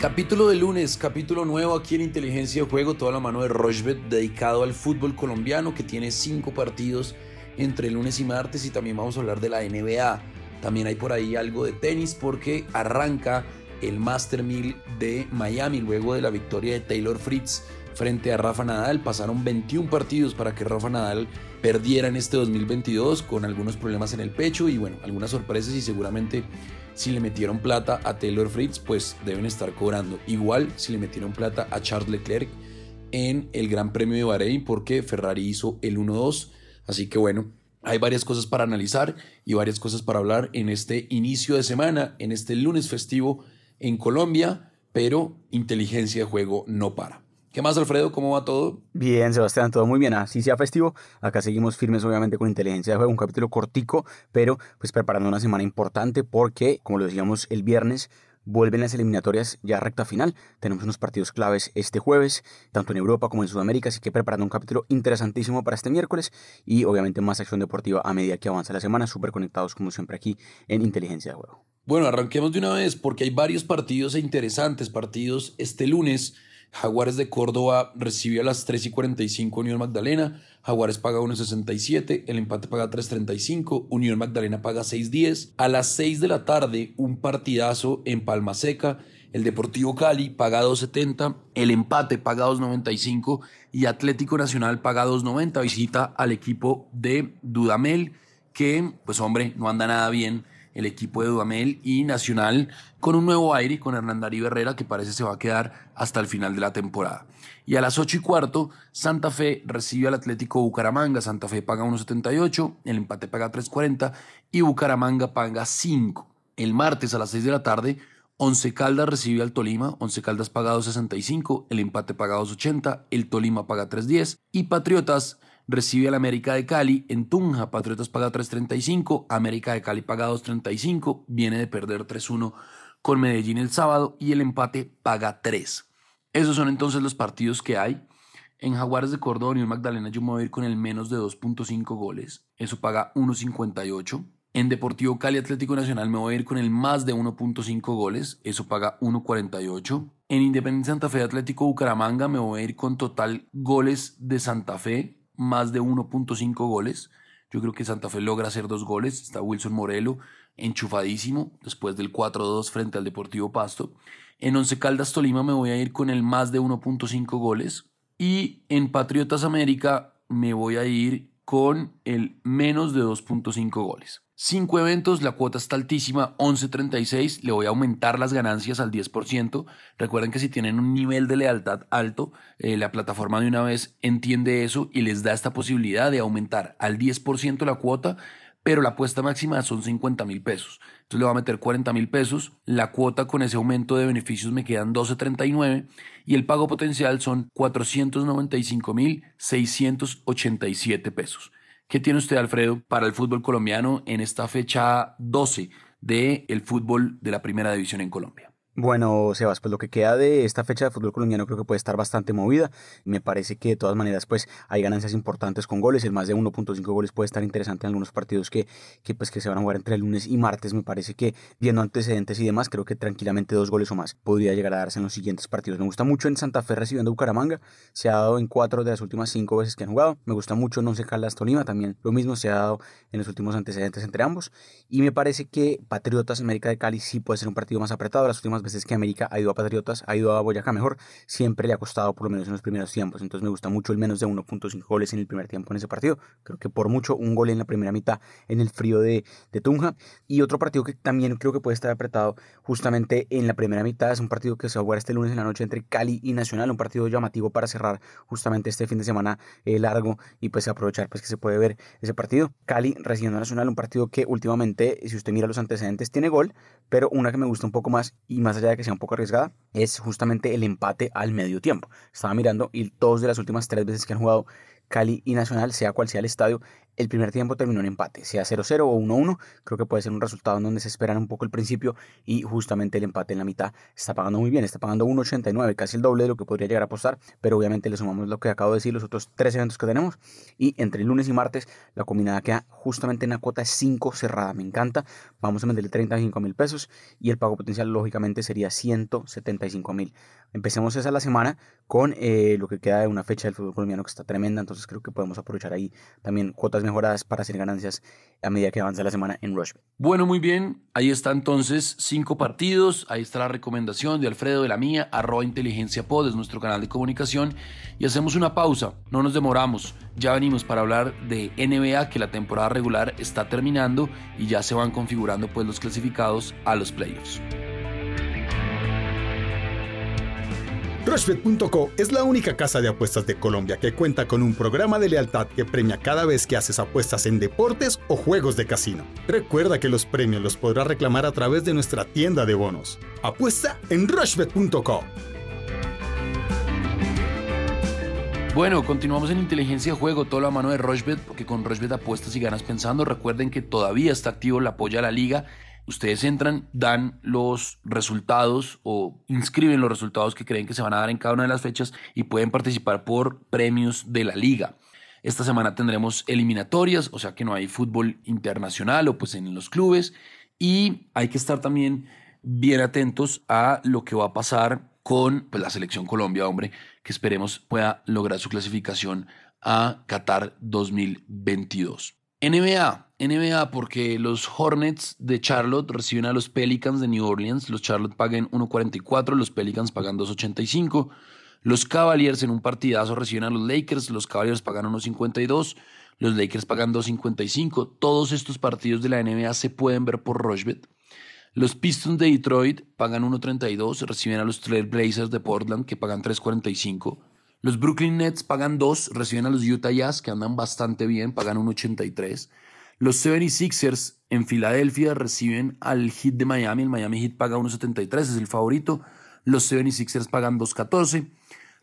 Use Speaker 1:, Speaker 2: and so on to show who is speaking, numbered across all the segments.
Speaker 1: Capítulo de lunes, capítulo nuevo aquí en Inteligencia de Juego, toda la mano de Rochbet dedicado al fútbol colombiano que tiene cinco partidos entre lunes y martes y también vamos a hablar de la NBA. También hay por ahí algo de tenis porque arranca el Master 1000 de Miami luego de la victoria de Taylor Fritz frente a Rafa Nadal. Pasaron 21 partidos para que Rafa Nadal perdiera en este 2022 con algunos problemas en el pecho y bueno, algunas sorpresas y seguramente si le metieron plata a Taylor Fritz, pues deben estar cobrando. Igual si le metieron plata a Charles Leclerc en el Gran Premio de Bahrein porque Ferrari hizo el 1-2. Así que bueno, hay varias cosas para analizar y varias cosas para hablar en este inicio de semana, en este lunes festivo en Colombia, pero inteligencia de juego no para. ¿Qué más, Alfredo? ¿Cómo va todo?
Speaker 2: Bien, Sebastián, todo muy bien. Así sea festivo. Acá seguimos firmes, obviamente, con inteligencia de juego. Un capítulo cortico, pero pues preparando una semana importante porque, como lo decíamos el viernes, vuelven las eliminatorias ya recta final. Tenemos unos partidos claves este jueves, tanto en Europa como en Sudamérica, así que preparando un capítulo interesantísimo para este miércoles y obviamente más acción deportiva a medida que avanza la semana, súper conectados como siempre aquí en Inteligencia de Juego.
Speaker 1: Bueno, arranquemos de una vez porque hay varios partidos e interesantes partidos este lunes. Jaguares de Córdoba recibió a las 3 y 45 Unión Magdalena. Jaguares paga 1.67, el empate paga 3.35, Unión Magdalena paga 6.10. A las 6 de la tarde, un partidazo en Palma Seca. El Deportivo Cali paga 2.70, el empate paga 2.95 y Atlético Nacional paga 2.90. Visita al equipo de Dudamel, que, pues hombre, no anda nada bien el equipo de Dudamel y Nacional con un nuevo aire con Hernán Herrera que parece se va a quedar hasta el final de la temporada. Y a las 8 y cuarto, Santa Fe recibe al Atlético Bucaramanga. Santa Fe paga 1.78, el empate paga 3.40 y Bucaramanga paga 5. El martes a las 6 de la tarde, Once Caldas recibe al Tolima, Once Caldas paga 2.65, el empate paga 2.80, el Tolima paga 3.10 y Patriotas recibe al América de Cali en Tunja. Patriotas paga 3.35, América de Cali paga 2.35, viene de perder 3-1 con Medellín el sábado y el empate paga 3. Esos son entonces los partidos que hay. En Jaguares de Córdoba, y Magdalena, yo me voy a ir con el menos de 2.5 goles. Eso paga 1.58. En Deportivo Cali Atlético Nacional me voy a ir con el más de 1.5 goles. Eso paga 1.48. En Independiente Santa Fe Atlético Bucaramanga me voy a ir con total goles de Santa Fe más de 1.5 goles. Yo creo que Santa Fe logra hacer dos goles. Está Wilson Morelo enchufadísimo después del 4-2 frente al Deportivo Pasto. En Once Caldas Tolima me voy a ir con el más de 1.5 goles. Y en Patriotas América me voy a ir con el menos de 2.5 goles. Cinco eventos, la cuota está altísima, 11.36, le voy a aumentar las ganancias al 10%. Recuerden que si tienen un nivel de lealtad alto, eh, la plataforma de una vez entiende eso y les da esta posibilidad de aumentar al 10% la cuota, pero la apuesta máxima son 50 mil pesos. Entonces le voy a meter 40 mil pesos, la cuota con ese aumento de beneficios me quedan 12.39 y el pago potencial son 495 mil 687 pesos. ¿Qué tiene usted, Alfredo, para el fútbol colombiano en esta fecha 12 del fútbol de la primera división en Colombia?
Speaker 2: Bueno, Sebas, pues lo que queda de esta fecha de fútbol colombiano creo que puede estar bastante movida. Me parece que de todas maneras pues hay ganancias importantes con goles. El más de 1.5 goles puede estar interesante en algunos partidos que, que, pues, que se van a jugar entre el lunes y martes. Me parece que viendo antecedentes y demás, creo que tranquilamente dos goles o más podría llegar a darse en los siguientes partidos. Me gusta mucho en Santa Fe recibiendo Bucaramanga. Se ha dado en cuatro de las últimas cinco veces que han jugado. Me gusta mucho en Once Caldas Tolima también. Lo mismo se ha dado en los últimos antecedentes entre ambos. Y me parece que Patriotas América de Cali sí puede ser un partido más apretado. Las últimas veces que América ha ido a Patriotas, ha ido a Boyacá mejor, siempre le ha costado por lo menos en los primeros tiempos. Entonces me gusta mucho el menos de 1.5 goles en el primer tiempo en ese partido. Creo que por mucho un gol en la primera mitad en el frío de, de Tunja. Y otro partido que también creo que puede estar apretado justamente en la primera mitad es un partido que se va a jugar este lunes en la noche entre Cali y Nacional. Un partido llamativo para cerrar justamente este fin de semana eh, largo y pues aprovechar pues que se puede ver ese partido. Cali recibiendo a Nacional, un partido que últimamente, si usted mira los antecedentes, tiene gol, pero una que me gusta un poco más y más allá que sea un poco arriesgada es justamente el empate al medio tiempo. Estaba mirando y dos de las últimas tres veces que han jugado Cali y Nacional, sea cual sea el estadio, El primer tiempo terminó en empate, sea 0-0 o 1-1, creo que puede ser un resultado en donde se esperan un poco el principio y justamente el empate en la mitad está pagando muy bien, está pagando 1.89, casi el doble de lo que podría llegar a apostar, pero obviamente le sumamos lo que acabo de decir, los otros tres eventos que tenemos y entre lunes y martes la combinada queda justamente en la cuota 5 cerrada, me encanta, vamos a meterle 35 mil pesos y el pago potencial lógicamente sería 175 mil. Empecemos esa la semana con eh, lo que queda de una fecha del fútbol colombiano que está tremenda, entonces creo que podemos aprovechar ahí también cuotas mejoradas para hacer ganancias a medida que avanza la semana en Rush.
Speaker 1: Bueno, muy bien, ahí está entonces cinco partidos, ahí está la recomendación de Alfredo de la mía, arroba inteligencia pod, es nuestro canal de comunicación. Y hacemos una pausa, no nos demoramos, ya venimos para hablar de NBA que la temporada regular está terminando y ya se van configurando pues los clasificados a los playoffs.
Speaker 3: Rushbet.co es la única casa de apuestas de Colombia que cuenta con un programa de lealtad que premia cada vez que haces apuestas en deportes o juegos de casino. Recuerda que los premios los podrás reclamar a través de nuestra tienda de bonos. Apuesta en Rushbet.co.
Speaker 1: Bueno, continuamos en inteligencia de juego, toda la mano de Rushbet, porque con Rushbet apuestas y ganas pensando. Recuerden que todavía está activo el apoyo a la liga ustedes entran, dan los resultados o inscriben los resultados que creen que se van a dar en cada una de las fechas y pueden participar por premios de la liga. Esta semana tendremos eliminatorias, o sea que no hay fútbol internacional o pues en los clubes y hay que estar también bien atentos a lo que va a pasar con pues, la selección Colombia, hombre, que esperemos pueda lograr su clasificación a Qatar 2022. NBA, NBA porque los Hornets de Charlotte reciben a los Pelicans de New Orleans, los Charlotte pagan 1.44, los Pelicans pagan 2.85, los Cavaliers en un partidazo reciben a los Lakers, los Cavaliers pagan 1.52, los Lakers pagan 2.55, todos estos partidos de la NBA se pueden ver por Rochbet. Los Pistons de Detroit pagan 1.32, reciben a los Trail Blazers de Portland que pagan 3.45. Los Brooklyn Nets pagan 2, reciben a los Utah Jazz, que andan bastante bien, pagan 1.83. Los 76ers en Filadelfia reciben al Heat de Miami, el Miami Heat paga 1.73, es el favorito. Los 76ers pagan 2.14.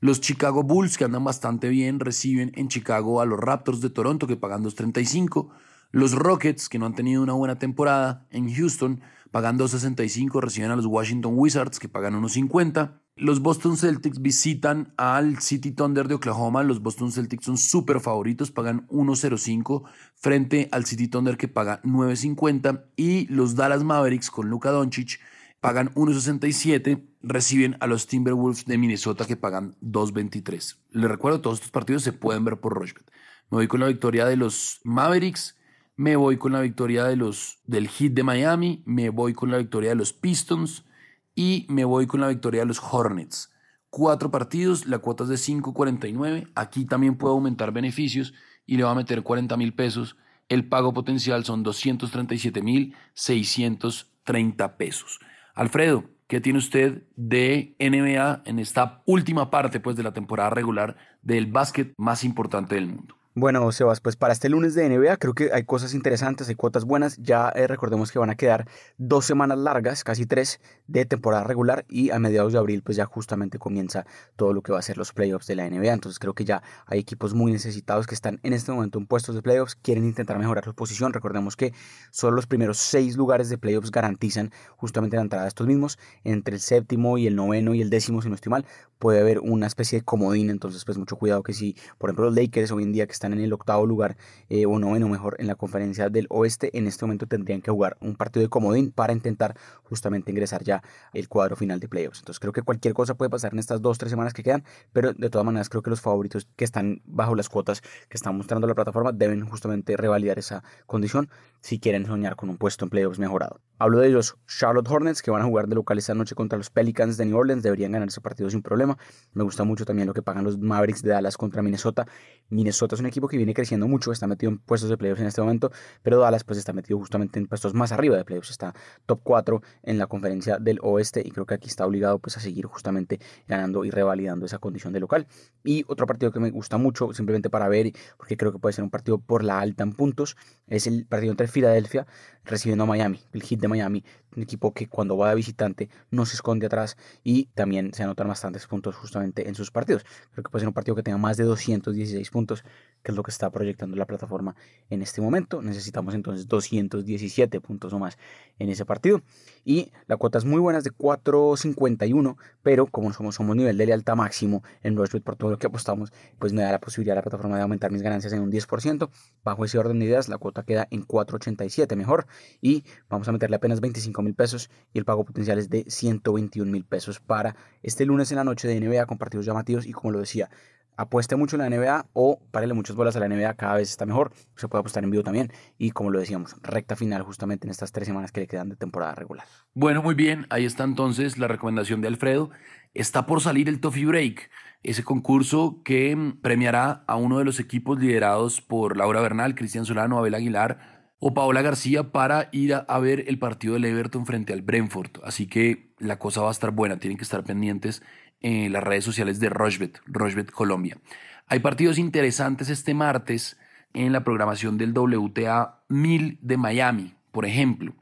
Speaker 1: Los Chicago Bulls, que andan bastante bien, reciben en Chicago a los Raptors de Toronto, que pagan 2.35. Los Rockets, que no han tenido una buena temporada, en Houston, pagan 2.65, reciben a los Washington Wizards, que pagan 1.50. Los Boston Celtics visitan al City Thunder de Oklahoma. Los Boston Celtics son súper favoritos, pagan 1.05 frente al City Thunder que paga 9.50. Y los Dallas Mavericks con Luka Doncic pagan 1.67, reciben a los Timberwolves de Minnesota que pagan 2.23. Les recuerdo, todos estos partidos se pueden ver por Rochbet. Me voy con la victoria de los Mavericks, me voy con la victoria de los, del Heat de Miami, me voy con la victoria de los Pistons y me voy con la victoria de los Hornets. Cuatro partidos, la cuota es de 5.49. Aquí también puedo aumentar beneficios y le va a meter 40 mil pesos. El pago potencial son 237 mil 630 pesos. Alfredo, ¿qué tiene usted de NBA en esta última parte pues, de la temporada regular del básquet más importante del mundo?
Speaker 2: Bueno, Sebas, pues para este lunes de NBA creo que hay cosas interesantes, hay cuotas buenas. Ya eh, recordemos que van a quedar dos semanas largas, casi tres, de temporada regular y a mediados de abril pues ya justamente comienza todo lo que va a ser los playoffs de la NBA. Entonces creo que ya hay equipos muy necesitados que están en este momento en puestos de playoffs, quieren intentar mejorar su posición. Recordemos que solo los primeros seis lugares de playoffs garantizan justamente la entrada de estos mismos. Entre el séptimo y el noveno y el décimo, si no estoy mal, puede haber una especie de comodín. Entonces pues mucho cuidado que si, por ejemplo, los Lakers hoy en día que están en el octavo lugar eh, o noveno mejor en la conferencia del oeste, en este momento tendrían que jugar un partido de comodín para intentar justamente ingresar ya el cuadro final de playoffs. Entonces creo que cualquier cosa puede pasar en estas dos, tres semanas que quedan, pero de todas maneras creo que los favoritos que están bajo las cuotas que está mostrando la plataforma deben justamente revalidar esa condición si quieren soñar con un puesto en playoffs mejorado. Hablo de ellos, Charlotte Hornets, que van a jugar de local esta noche contra los Pelicans de New Orleans, deberían ganar ese partido sin problema. Me gusta mucho también lo que pagan los Mavericks de Dallas contra Minnesota. Minnesota es un equipo que viene creciendo mucho, está metido en puestos de playoffs en este momento, pero Dallas pues está metido justamente en puestos más arriba de playoffs, está top 4 en la conferencia del oeste y creo que aquí está obligado pues a seguir justamente ganando y revalidando esa condición de local. Y otro partido que me gusta mucho, simplemente para ver, porque creo que puede ser un partido por la alta en puntos, es el partido entre Filadelfia recibiendo a Miami, el hit de Miami, un equipo que cuando va de visitante no se esconde atrás y también se anotan bastantes puntos justamente en sus partidos. Creo que puede ser un partido que tenga más de 216 puntos, que es lo que está proyectando la plataforma en este momento. Necesitamos entonces 217 puntos o más en ese partido. Y la cuota es muy buena, es de 4.51, pero como somos, somos nivel de lealtad máximo en Rushbet por todo lo que apostamos, pues me da la posibilidad a la plataforma de aumentar mis ganancias en un 10%. Bajo ese orden de ideas, la cuota queda en 4.87 mejor y vamos a apenas 25 mil pesos y el pago potencial es de 121 mil pesos para este lunes en la noche de NBA con partidos llamativos y como lo decía, apueste mucho en la NBA o párele muchas bolas a la NBA, cada vez está mejor. Se puede apostar en vivo también. Y como lo decíamos, recta final justamente en estas tres semanas que le quedan de temporada regular.
Speaker 1: Bueno, muy bien. Ahí está entonces la recomendación de Alfredo. Está por salir el Toffee Break, ese concurso que premiará a uno de los equipos liderados por Laura Bernal, Cristian Solano, Abel Aguilar o Paola García para ir a, ver el partido del Everton frente al Brentford. Así que la cosa va a estar buena. Tienen que estar pendientes en las redes sociales de Rochbet, Rochbet Colombia. Hay partidos interesantes este martes en la programación del WTA 1000 de Miami. Por ejemplo,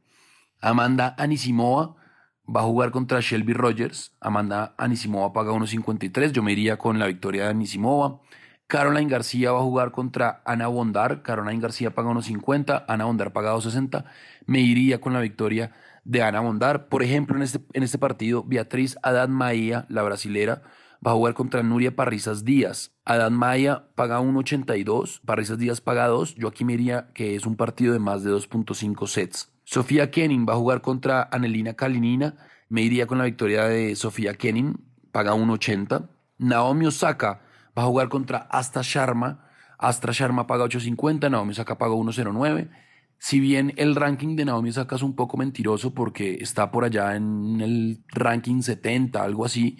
Speaker 1: Amanda Anisimova va a jugar contra Shelby Rogers. Amanda Anisimova paga 1.53. Yo me iría con la victoria de Anisimova. Caroline García va a jugar contra Ana Bondar. Caroline García paga 1.50. Ana Bondar paga 2.60. Me iría con la victoria de Ana Bondar. Por ejemplo, en este, en este partido, Beatriz Adán Maía, la brasilera, va a jugar contra Nuria Parrizas Díaz. Adán Maía paga 1.82, Parrizas Díaz paga 2. Yo aquí me iría que es un partido de más de 2.5 sets. Sofía Kenin va a jugar contra Anelina Kalinina. Me iría con la victoria de Sofía Kenin, paga 1.80. Naomi Osaka va a jugar contra Asta Sharma. Astra Sharma paga 8.50, Naomi Osaka paga 1.09. Si bien el ranking de Naomi Osaka es un poco mentiroso porque está por allá en el ranking 70, algo así,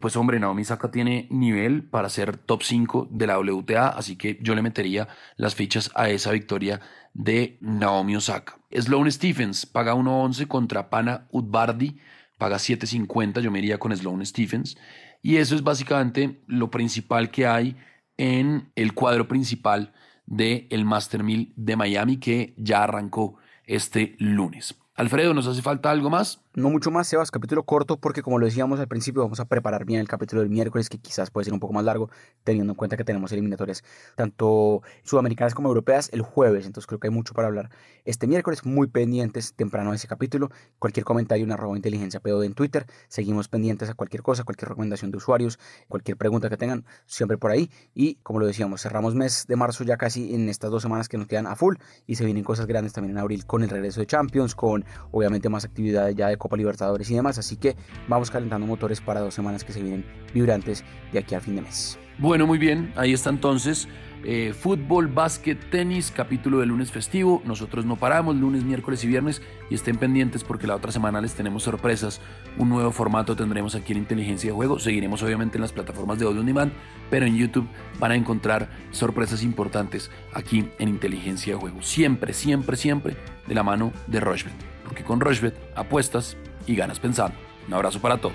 Speaker 1: pues hombre, Naomi Osaka tiene nivel para ser top 5 de la WTA, así que yo le metería las fichas a esa victoria de Naomi Osaka. Sloane Stephens paga 1.11 contra Pana Udbardi, paga 7.50, yo me iría con Sloane Stephens. Y eso es básicamente lo principal que hay en el cuadro principal del el Master 1000 de Miami que ya arrancó este lunes. Alfredo, ¿nos hace falta algo más?
Speaker 2: No mucho más, Sebas, capítulo corto porque como lo decíamos al principio vamos a preparar bien el capítulo del miércoles que quizás puede ser un poco más largo teniendo en cuenta que tenemos eliminatorias tanto sudamericanas como europeas el jueves, entonces creo que hay mucho para hablar este miércoles, muy pendientes temprano de ese capítulo, cualquier comentario en arroba inteligencia POD en Twitter, seguimos pendientes a cualquier cosa, cualquier recomendación de usuarios, cualquier pregunta que tengan, siempre por ahí. Y como lo decíamos, cerramos mes de marzo ya casi en estas dos semanas que nos quedan a full y se vienen cosas grandes también en abril con el regreso de Champions, con obviamente más actividades ya de Copa Libertadores y demás. Así que vamos calentando motores para dos semanas que se vienen vibrantes de aquí a fin de mes.
Speaker 1: Bueno, muy bien, ahí está entonces. Eh, fútbol, básquet, tenis, capítulo de lunes festivo. Nosotros no paramos lunes, miércoles y viernes y estén pendientes porque la otra semana les tenemos sorpresas. Un nuevo formato tendremos aquí en Inteligencia de Juego. Seguiremos obviamente en las plataformas de audio on demand, pero en YouTube van a encontrar sorpresas importantes aquí en Inteligencia de Juego. Siempre, siempre, siempre de la mano de Rochbet. Porque con Rochbet apuestas y ganas pensando. Un abrazo para todos.